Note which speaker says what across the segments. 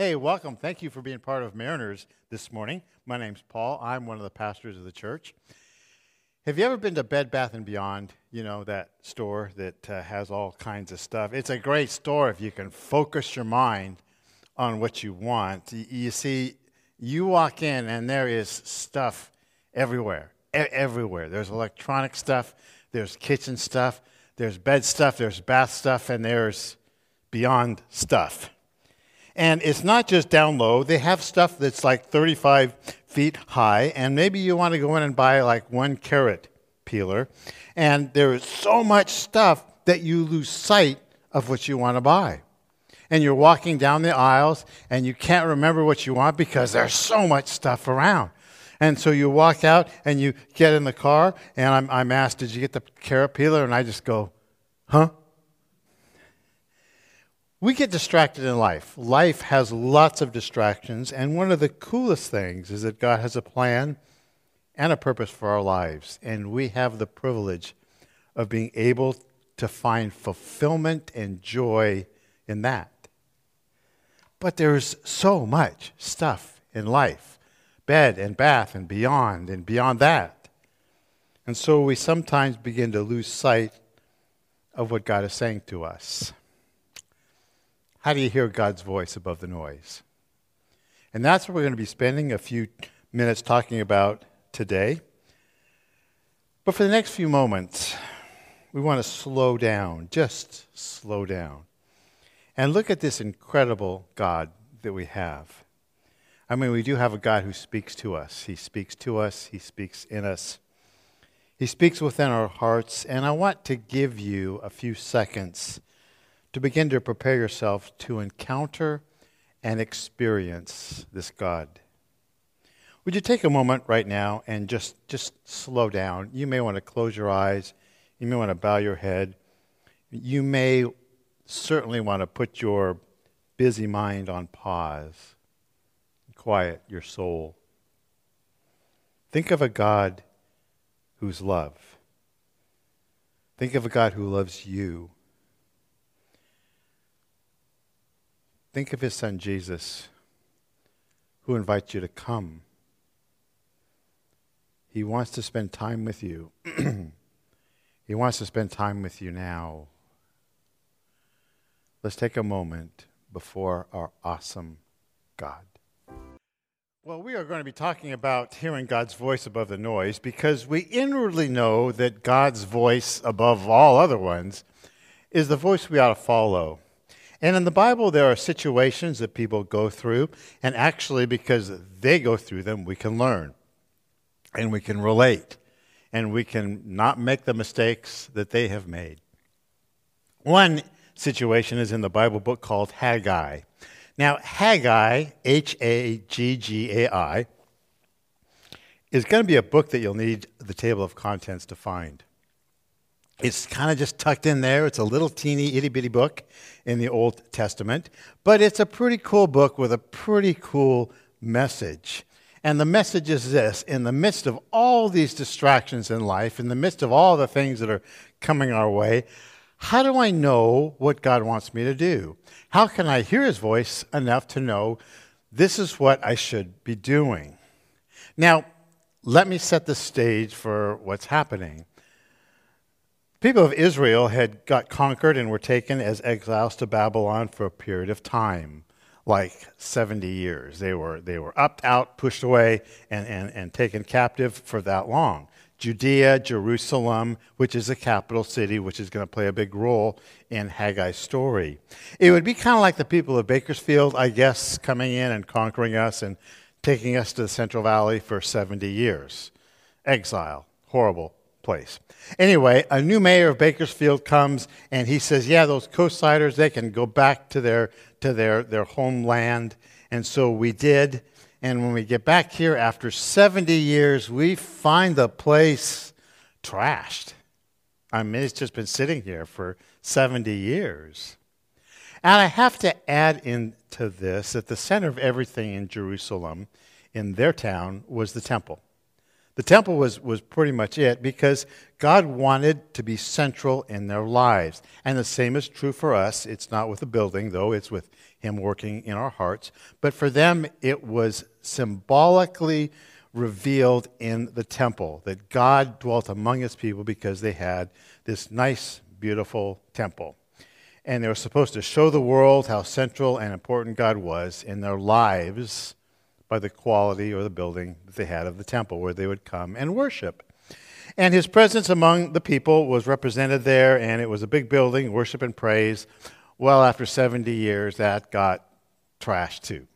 Speaker 1: Hey, welcome. Thank you for being part of Mariners this morning. My name's Paul. I'm one of the pastors of the church. Have you ever been to Bed Bath and Beyond? You know that store that uh, has all kinds of stuff. It's a great store if you can focus your mind on what you want. You, see, you walk in and there is stuff everywhere. E- everywhere. There's electronic stuff. There's kitchen stuff. There's bed stuff. There's bath stuff, and there's beyond stuff. And it's not just down low, they have stuff that's like 35 feet high, and maybe you want to go in and buy like one carrot peeler. And there is so much stuff that you lose sight of what you want to buy. And you're walking down the aisles and you can't remember what you want because there's so much stuff around. And so you walk out and you get in the car, and I'm, I'm asked, Did you get the carrot peeler? And I just go, Huh? We get distracted in life. Life has lots of distractions, and one of the coolest things is that God has a plan and a purpose for our lives, and we have the privilege of being able to find fulfillment and joy in that. But there's so much stuff in life bed and bath and beyond and beyond that. And so we sometimes begin to lose sight of what God is saying to us. How do you hear God's voice above the noise? And that's what we're going to be spending a few minutes talking about today. But for the next few moments, we want to slow down, just slow down, and look at this incredible God that we have. I mean, we do have a God who speaks to us. He speaks to us, He speaks in us, He speaks within our hearts. And I want to give you a few seconds to begin to prepare yourself to encounter and experience this God. Would you take a moment right now and just, just slow down? You may want to close your eyes. You may want to bow your head. You may certainly want to put your busy mind on pause. Quiet your soul. Think of a God who's love. Think of a God who loves you. Think of his son Jesus, who invites you to come. He wants to spend time with you. he wants to spend time with you now. Let's take a moment before our awesome God. Well, we are going to be talking about hearing God's voice above the noise because we inwardly know that God's voice, above all other ones, is the voice we ought to follow. And in the Bible, there are situations that people go through, and actually, because they go through them, we can learn and we can relate and we can not make the mistakes that they have made. One situation is in the Bible book called Haggai. Now, Haggai, H A G G A I, is going to be a book that you'll need the table of contents to find. It's kind of just tucked in there. It's a little teeny itty bitty book in the Old Testament, but it's a pretty cool book with a pretty cool message. And the message is this in the midst of all these distractions in life, in the midst of all the things that are coming our way, how do I know what God wants me to do? How can I hear His voice enough to know this is what I should be doing? Now, let me set the stage for what's happening people of Israel had got conquered and were taken as exiles to Babylon for a period of time, like 70 years. They were, they were upped out, pushed away, and, and, and taken captive for that long. Judea, Jerusalem, which is the capital city, which is going to play a big role in Haggai's story. It would be kind of like the people of Bakersfield, I guess, coming in and conquering us and taking us to the Central Valley for 70 years. Exile, horrible place. Anyway, a new mayor of Bakersfield comes and he says, "Yeah, those coastsiders they can go back to their to their their homeland." And so we did. And when we get back here after 70 years, we find the place trashed. I mean, it's just been sitting here for 70 years. And I have to add into this that the center of everything in Jerusalem, in their town, was the temple. The temple was, was pretty much it because God wanted to be central in their lives. And the same is true for us. It's not with a building, though, it's with Him working in our hearts. But for them, it was symbolically revealed in the temple that God dwelt among His people because they had this nice, beautiful temple. And they were supposed to show the world how central and important God was in their lives by the quality or the building that they had of the temple where they would come and worship. And his presence among the people was represented there, and it was a big building, worship and praise. Well, after 70 years, that got trashed too.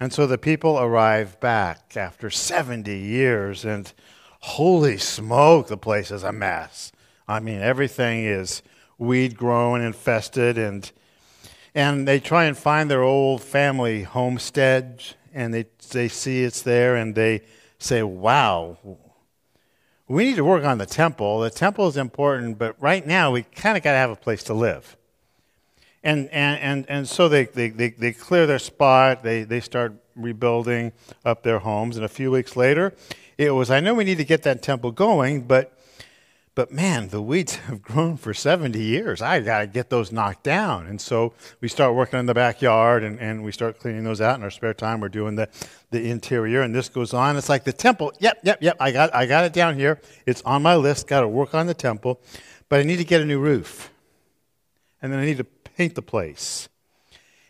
Speaker 1: And so the people arrive back after 70 years, and holy smoke, the place is a mess. I mean, everything is weed grown, infested, and and they try and find their old family homestead, and they they see it's there, and they say, "Wow, we need to work on the temple. The temple is important, but right now we kind of got to have a place to live. And, and, and, and so they, they, they, they, clear their spot, they, they start rebuilding up their homes, and a few weeks later, it was, I know we need to get that temple going, but but man, the weeds have grown for 70 years. I got to get those knocked down. And so we start working in the backyard and, and we start cleaning those out in our spare time. We're doing the, the interior and this goes on. It's like the temple. Yep, yep, yep. I got, I got it down here. It's on my list. Got to work on the temple. But I need to get a new roof. And then I need to paint the place.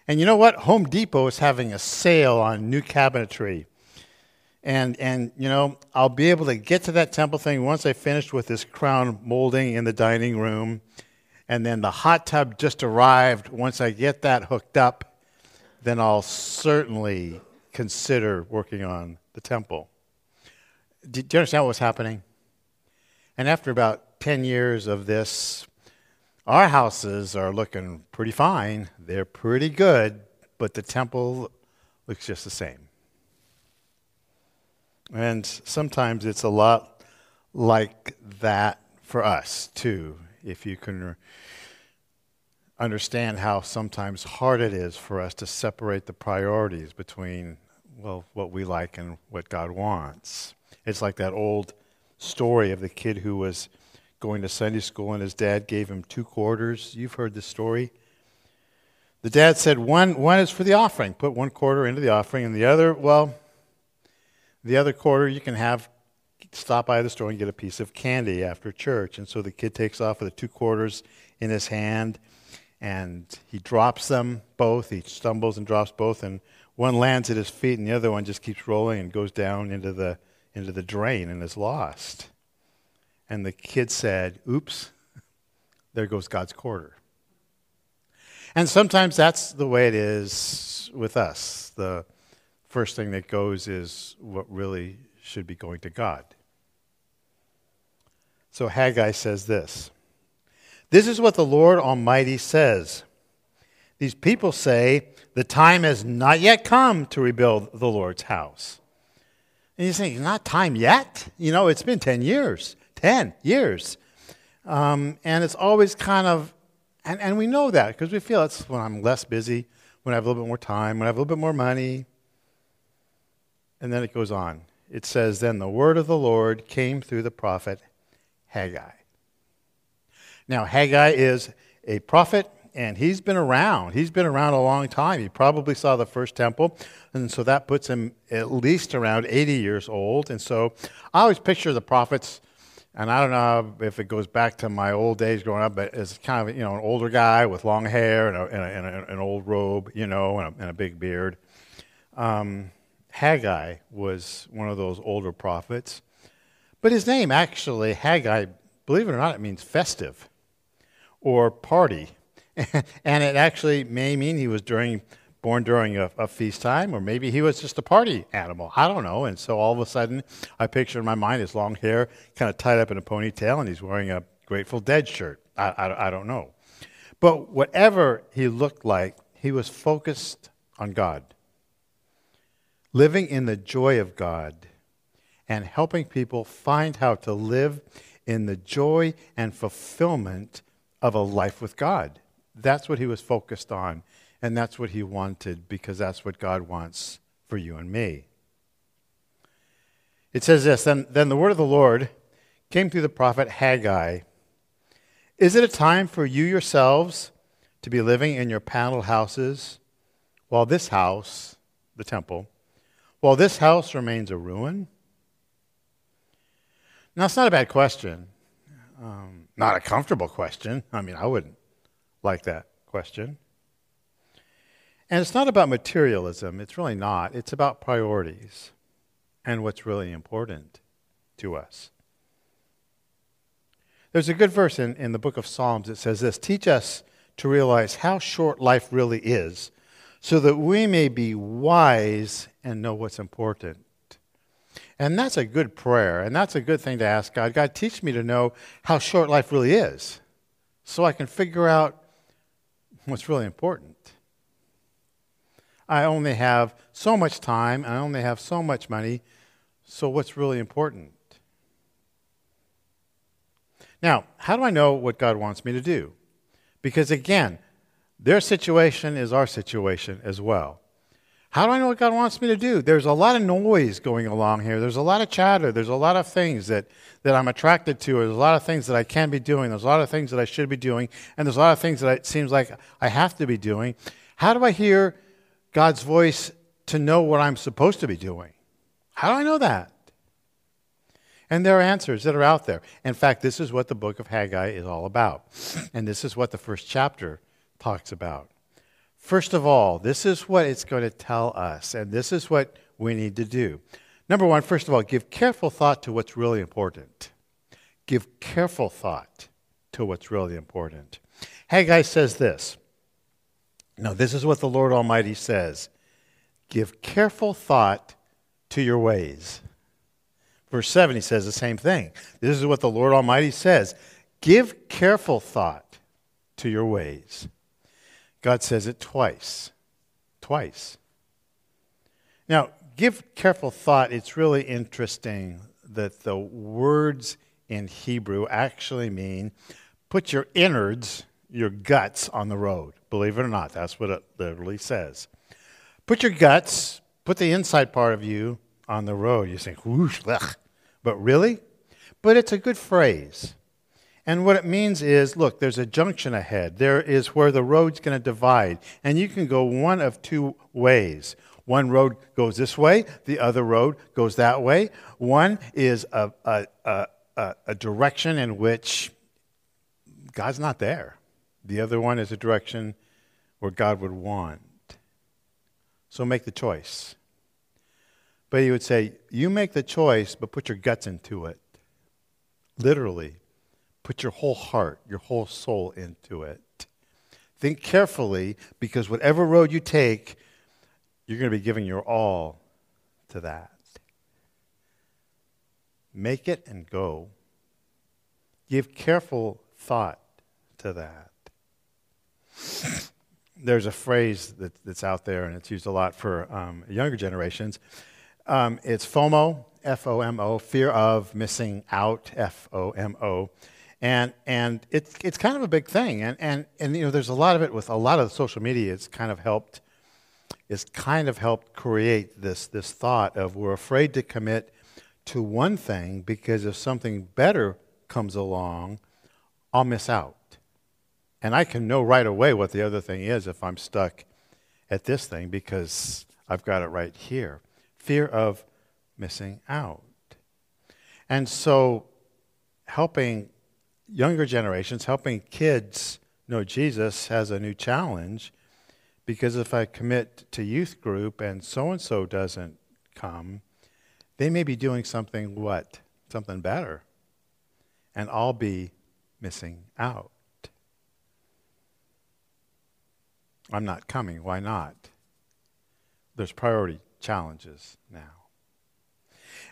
Speaker 1: And you know what? Home Depot is having a sale on new cabinetry and and you know I'll be able to get to that temple thing once I finish with this crown molding in the dining room, and then the hot tub just arrived. Once I get that hooked up, then I'll certainly consider working on the temple. Do, do you understand what's happening? And after about ten years of this, our houses are looking pretty fine. They're pretty good, but the temple looks just the same. And sometimes it's a lot like that for us, too, if you can understand how sometimes hard it is for us to separate the priorities between, well, what we like and what God wants. It's like that old story of the kid who was going to Sunday school and his dad gave him two quarters. You've heard the story. The dad said, one, one is for the offering. Put one quarter into the offering, and the other, well, the other quarter, you can have stop by the store and get a piece of candy after church. And so the kid takes off with the two quarters in his hand and he drops them both. He stumbles and drops both, and one lands at his feet, and the other one just keeps rolling and goes down into the into the drain and is lost. And the kid said, "Oops, there goes God's quarter." And sometimes that's the way it is with us. The first thing that goes is what really should be going to God. So Haggai says this This is what the Lord Almighty says. These people say, The time has not yet come to rebuild the Lord's house. And you think, Not time yet? You know, it's been 10 years. 10 years. Um, and it's always kind of, and, and we know that because we feel it's when I'm less busy, when I have a little bit more time, when I have a little bit more money, and then it goes on. It says, Then the word of the Lord came through the prophet Haggai. Now, Haggai is a prophet, and he's been around. He's been around a long time. He probably saw the first temple, and so that puts him at least around 80 years old. And so I always picture the prophets, and I don't know if it goes back to my old days growing up, but as kind of you know an older guy with long hair and, a, and, a, and a, an old robe, you know, and a, big beard. Um, Haggai was one of those older prophets. But his name actually, Haggai, believe it or not, it means festive or party. and it actually may mean he was during, born during a, a, feast time, or maybe he was just a party animal. I don't know. And so all of a sudden, I picture in my mind his long hair kind of tied up in a ponytail, and he's wearing a Grateful Dead shirt. I, I, I don't know. But whatever he looked like, he was focused on God living in the joy of God and helping people find how to live in the joy and fulfillment of a life with God. That's what he was focused on, and that's what he wanted because that's what God wants for you and me. It says this Then, then the word of the Lord came through the prophet Haggai. Is it a time for you yourselves to be living in your paneled houses while this house, the temple, while this house remains a ruin? Now, it's not a bad question. Um, not a comfortable question. I mean, I wouldn't like that question. And it's not about materialism. It's really not. It's about priorities and what's really important to us. There's a good verse in, in the book of Psalms that says this Teach us to realize how short life really is, so that we may be wise and know what's important. And that's a good prayer, and that's a good thing to ask God. God, teach me to know how short life really is, so I can figure out what's really important. I only have so much time, I only have so much money, so what's really important? Now, how do I know what God wants me to do? Because again, their situation is our situation as well. How do I know what God wants me to do? There's a lot of noise going along here. There's a lot of chatter. There's a lot of things that, that I'm attracted to. There's a lot of things that I can be doing. There's a lot of things that I should be doing. And there's a lot of things that it seems like I have to be doing. How do I hear God's voice to know what I'm supposed to be doing? How do I know that? And there are answers that are out there. In fact, this is what the book of Haggai is all about. And this is what the first chapter talks about. First of all, this is what it's going to tell us, and this is what we need to do. Number one, first of all, give careful thought to what's really important. Give careful thought to what's really important. Haggai says this. Now, this is what the Lord Almighty says Give careful thought to your ways. Verse 7, he says the same thing. This is what the Lord Almighty says Give careful thought to your ways. God says it twice. Twice. Now, give careful thought. It's really interesting that the words in Hebrew actually mean put your innards, your guts, on the road. Believe it or not, that's what it literally says. Put your guts, put the inside part of you on the road. You think, whoosh, ugh. but really? But it's a good phrase. And what it means is look, there's a junction ahead. There is where the road's going to divide. And you can go one of two ways. One road goes this way, the other road goes that way. One is a, a, a, a direction in which God's not there, the other one is a direction where God would want. So make the choice. But he would say, You make the choice, but put your guts into it. Literally. Put your whole heart, your whole soul into it. Think carefully because whatever road you take, you're going to be giving your all to that. Make it and go. Give careful thought to that. There's a phrase that, that's out there, and it's used a lot for um, younger generations. Um, it's FOMO, F O M O, fear of missing out, F O M O. And, and it's, it's kind of a big thing. And, and, and, you know, there's a lot of it with a lot of social media. It's kind of helped, it's kind of helped create this, this thought of we're afraid to commit to one thing because if something better comes along, I'll miss out. And I can know right away what the other thing is if I'm stuck at this thing because I've got it right here. Fear of missing out. And so helping younger generations, helping kids know Jesus has a new challenge because if I commit to youth group and so and so doesn't come, they may be doing something what? Something better. And I'll be missing out. I'm not coming. Why not? There's priority challenges now.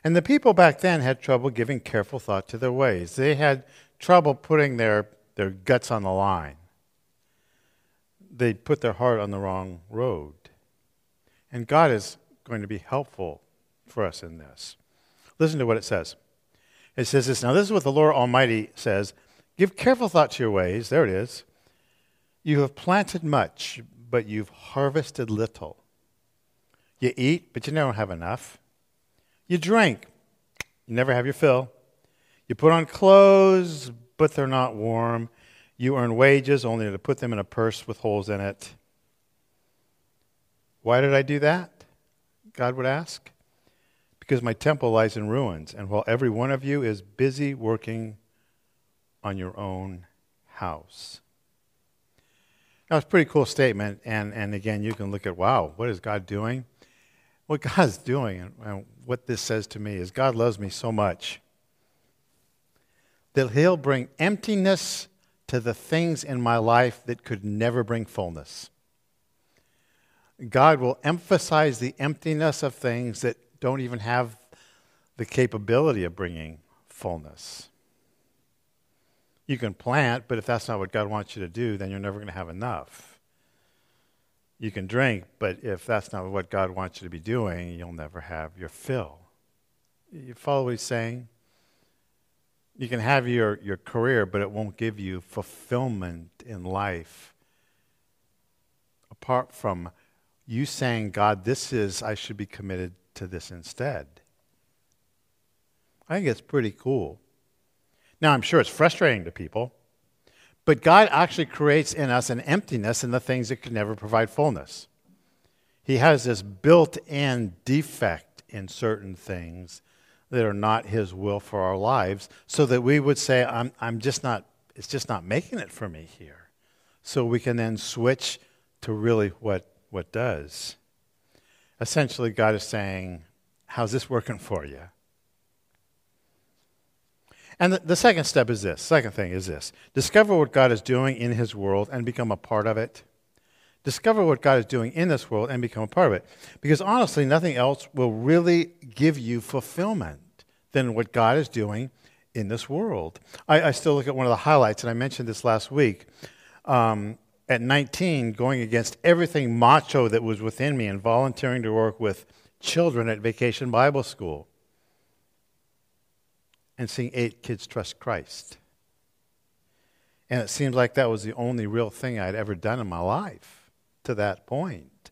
Speaker 1: And the people back then had trouble giving careful thought to their ways. They had trouble putting their, their guts on the line. They put their heart on the wrong road. And God is going to be helpful for us in this. Listen to what it says. It says this Now, this is what the Lord Almighty says Give careful thought to your ways. There it is. You have planted much, but you've harvested little. You eat, but you don't have enough. You drink, you never have your fill. You put on clothes, but they're not warm. You earn wages only to put them in a purse with holes in it. Why did I do that? God would ask. Because my temple lies in ruins, and while every one of you is busy working on your own house. Now, it's a pretty cool statement, and, and again, you can look at, wow, what is God doing? What God's doing, and, and what this says to me, is God loves me so much that He'll bring emptiness to the things in my life that could never bring fullness. God will emphasize the emptiness of things that don't even have the capability of bringing fullness. You can plant, but if that's not what God wants you to do, then you're never going to have enough. You can drink, but if that's not what God wants you to be doing, you'll never have your fill. You follow what he's saying? You can have your, your career, but it won't give you fulfillment in life apart from you saying, God, this is, I should be committed to this instead. I think it's pretty cool. Now, I'm sure it's frustrating to people, but God actually creates in us an emptiness in the things that could never provide fullness. He has this built in defect in certain things that are not His will for our lives, so that we would say, I'm, I'm just not, it's just not making it for me here. So we can then switch to really what what does. Essentially, God is saying, How's this working for you? And the, the, second step is this second thing is this discover what God is doing in His world and become a part of it. Discover what God is doing in this world and become a part of it. Because honestly, nothing else will really give you fulfillment than what God is doing in this world. I, I still look at one of the highlights, and I mentioned this last week. Um, at 19 going against everything macho that was within me and volunteering to work with children at Vacation Bible School and seeing eight kids trust Christ. And it seems like that was the only real thing I'd ever done in my life to that point.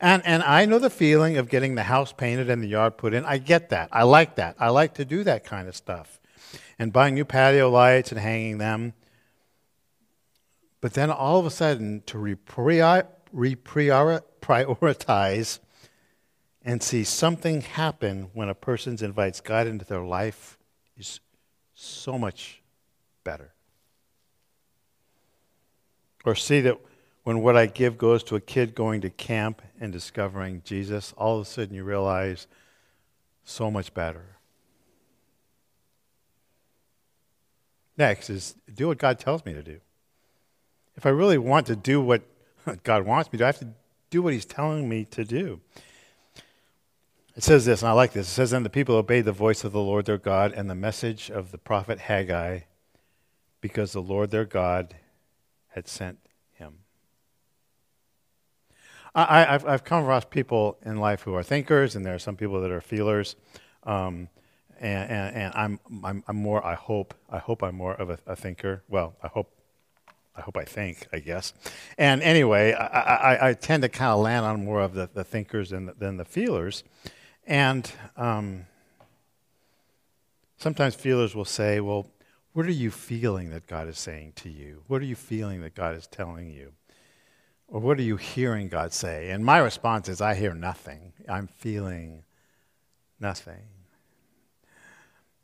Speaker 1: And, and I know the feeling of getting the house painted and the yard put in. I get that. I like that. I like to do that kind of stuff. And buying new patio lights and hanging them. But then all of a sudden, to reprioritize and see something happen when a person invites God into their life is so much better. Or see that when what I give goes to a kid going to camp and discovering Jesus, all of a sudden you realize so much better. Next is do what God tells me to do if I really want to do what God wants me to, I have to do what He's telling me to do. It says this, and I like this. It says, Then the people obeyed the voice of the Lord their God and the message of the prophet Haggai, because the Lord their God had sent. I, have I've come across people in life who are thinkers, and there are some people that are feelers. Um, and, and, and I'm, I'm, I'm, more, I hope, I hope I'm more of a, a thinker. Well, I hope I hope I think, I guess. And anyway, I, I, I tend to kind of land on more of the, the thinkers than the, than the feelers. And um, sometimes feelers will say, well, what are you feeling that God is saying to you? What are you feeling that God is telling you? Or what are you hearing God say? And my response is, I hear nothing. I'm feeling nothing.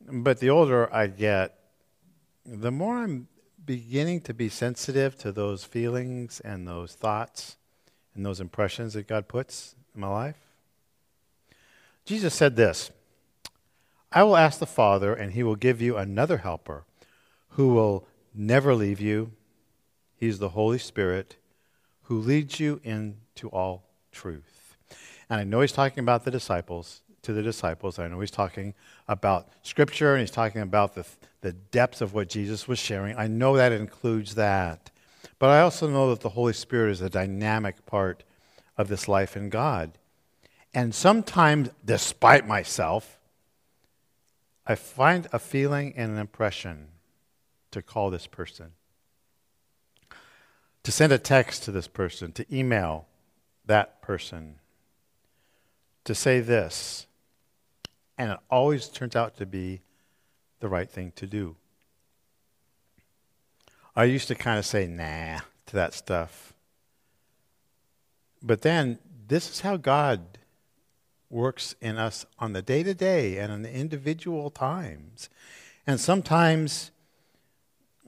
Speaker 1: But the older I get, the more I'm beginning to be sensitive to those feelings and those thoughts and those impressions that God puts in my life? Jesus said this I will ask the Father, and he will give you another helper who will never leave you. He's the Holy Spirit who leads you into all truth. And I know he's talking about the disciples, to the disciples. I know he's talking about Scripture and he's talking about the, the depth of what Jesus was sharing. I know that includes that. But I also know that the Holy Spirit is a dynamic part of this life in God. And sometimes, despite myself, I find a feeling and an impression to call this person, to send a text to this person, to email that person, to say this and it always turns out to be the right thing to do. I used to kind of say nah to that stuff. But then this is how God works in us on the day to day and in the individual times. And sometimes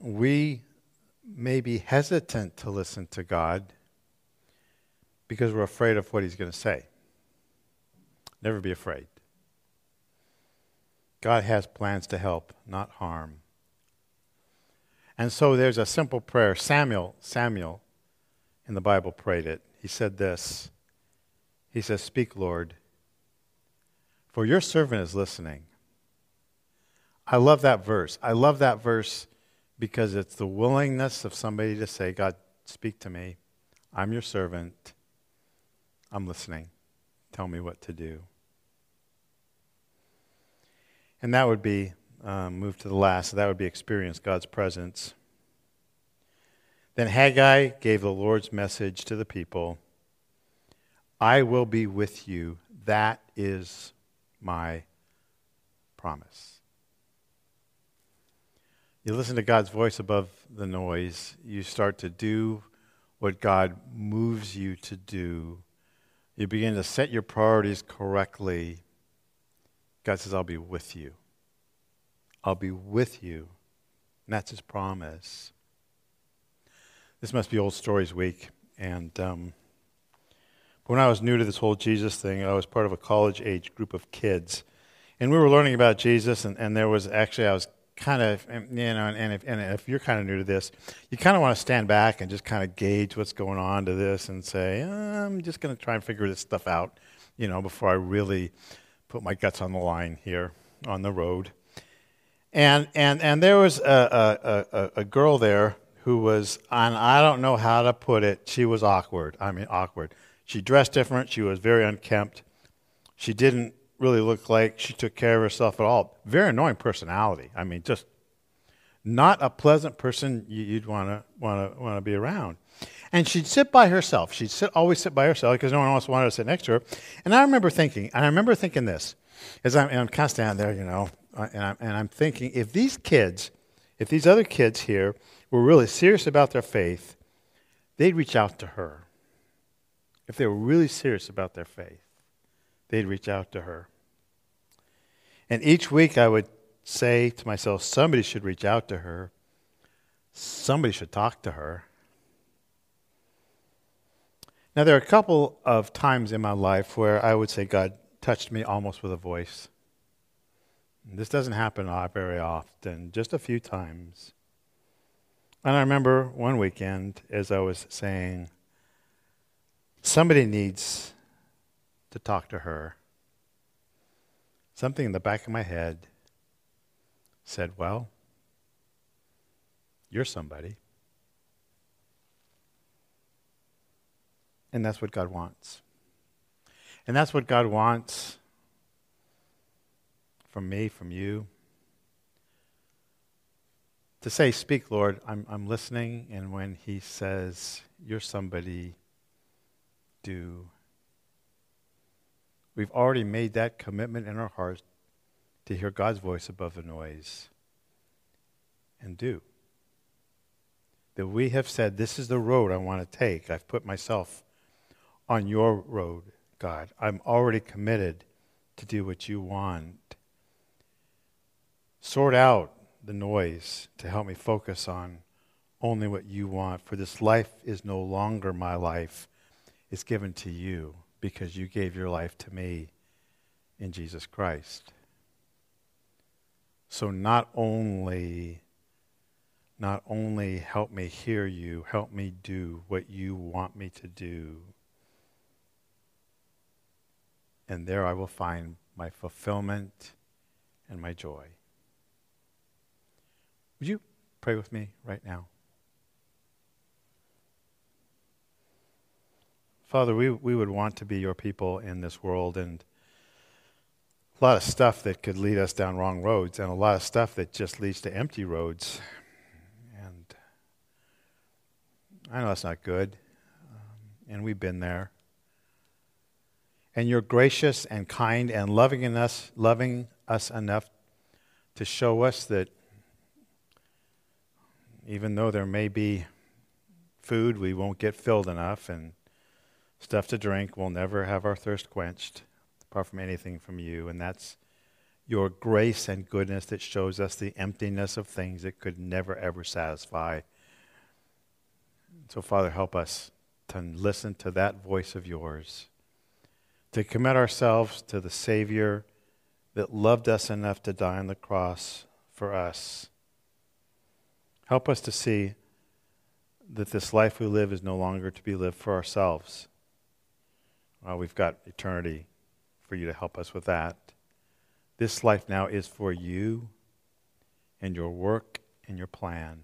Speaker 1: we may be hesitant to listen to God because we're afraid of what He's going to say. Never be afraid. God has plans to help, not harm. And so there's a simple prayer. Samuel, Samuel in the Bible prayed it. He said this. He says, Speak, Lord, for your servant is listening. I love that verse. I love that verse because it's the willingness of somebody to say, God, speak to me. I'm your servant. I'm listening. Tell me what to do. And that would be, um, move to the last, that would be experience God's presence. Then Haggai gave the Lord's message to the people I will be with you. That is my promise. You listen to God's voice above the noise, you start to do what God moves you to do. You begin to set your priorities correctly God says, I'll be with you. I'll be with you. And that's his promise. This must be Old Stories Week. And um, when I was new to this whole Jesus thing, I was part of a college age group of kids. And we were learning about Jesus, and, and there was actually, I was kind of, you know, and, and, if, and if you're kind of new to this, you kind of want to stand back and just kind of gauge what's going on to this and say, I'm just going to try and figure this stuff out, you know, before I really put my guts on the line here on the road. And, and, and there was a, a, a, a girl there who was, and I don't know how to put it, she was awkward. I mean, awkward. She dressed different. She was very unkempt. She didn't really look like she took care of herself at all. Very annoying personality. I mean, just not a pleasant person you'd want to want to want to be around. And she'd sit by herself. She'd sit, always sit by herself because no one else wanted to sit next to her. And I remember thinking, and I remember thinking this, as I'm, I'm kind of standing there, you know, uh, and I'm, and I'm thinking, if these kids, if these other kids here were really serious about their faith, they'd reach out to her. If they were really serious about their faith, they'd reach out to her. And each week I would say to myself, somebody should reach out to her. Somebody should talk to her. Now, there are a couple of times in my life where I would say God touched me almost with a voice. This doesn't happen very often, just a few times. And I remember one weekend as I was saying, somebody needs to talk to her. Something in the back of my head said, Well, you're somebody. And that's what God wants. And that's what God wants from me, from you. To say, Speak, Lord, I'm, I'm listening. And when He says, You're somebody, do. We've already made that commitment in our hearts to hear God's voice above the noise and do. That we have said, This is the road I want to take. I've put myself on your road, God. I'm already committed to do what you want. Sort out the noise to help me focus on only what you want. For this life is no longer my life, it's given to you because you gave your life to me in Jesus Christ. So not only not only help me hear you, help me do what you want me to do and there I will find my fulfillment and my joy. Would you pray with me right now? Father, we, we would want to be your people in this world, and a lot of stuff that could lead us down wrong roads, and a lot of stuff that just leads to empty roads. And I know that's not good, um, and we've been there and you're gracious and kind and loving in us, loving us enough to show us that even though there may be food, we won't get filled enough, and stuff to drink, we'll never have our thirst quenched, apart from anything from you. And that's your grace and goodness that shows us the emptiness of things that could never, ever satisfy. So, Father, help us to listen to that voice of yours, to commit ourselves to the Savior that loved us enough to die on the cross for us. Help us to see that this life we live is no longer to be lived for ourselves. Well, we've got eternity for you to help us with that. This life now is for you and your work and your plan.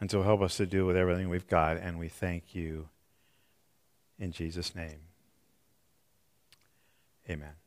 Speaker 1: And so help us to do with everything we've got, and we thank you in Jesus' name. Amen.